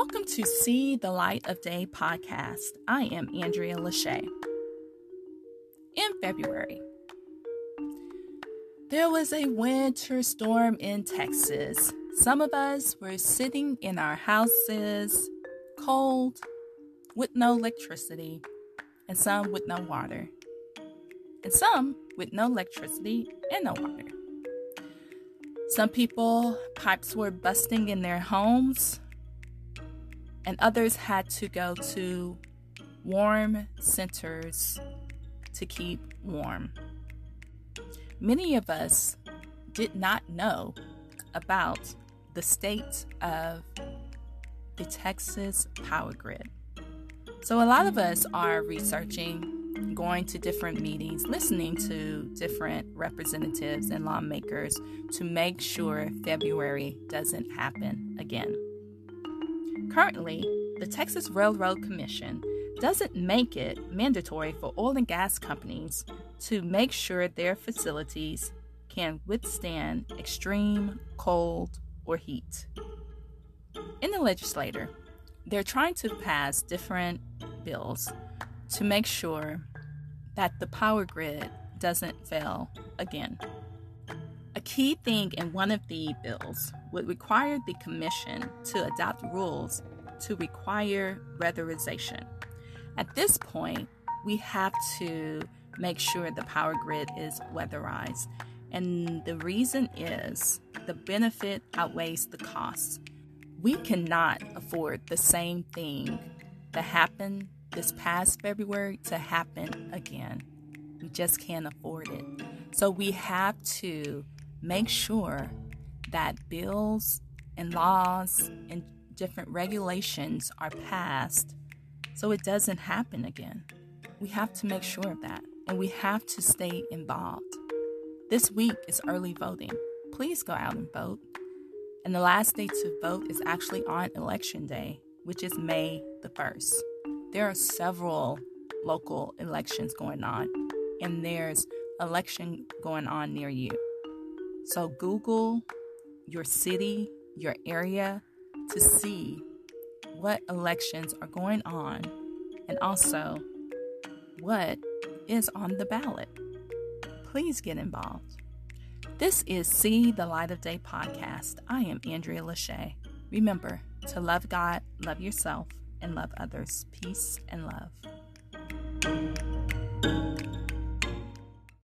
Welcome to See the Light of Day podcast. I am Andrea Lachey. In February, there was a winter storm in Texas. Some of us were sitting in our houses, cold, with no electricity, and some with no water, and some with no electricity and no water. Some people, pipes were busting in their homes and others had to go to warm centers to keep warm. Many of us did not know about the state of the Texas power grid. So, a lot of us are researching, going to different meetings, listening to different representatives and lawmakers to make sure February doesn't happen again. Currently, the Texas Railroad Commission doesn't make it mandatory for oil and gas companies to make sure their facilities can withstand extreme cold or heat. In the legislature, they're trying to pass different bills to make sure that the power grid doesn't fail again. A key thing in one of the bills would require the Commission to adopt rules to require weatherization. At this point, we have to make sure the power grid is weatherized. And the reason is the benefit outweighs the cost. We cannot afford the same thing that happened this past February to happen again. We just can't afford it. So we have to make sure that bills and laws and different regulations are passed so it doesn't happen again. We have to make sure of that and we have to stay involved. This week is early voting. Please go out and vote. And the last day to vote is actually on election day, which is May the 1st. There are several local elections going on, and there's election going on near you. So Google your city, your area to see what elections are going on and also what is on the ballot. Please get involved. This is See the Light of Day podcast. I am Andrea Lachey. Remember to love God, love yourself, and love others. Peace and love.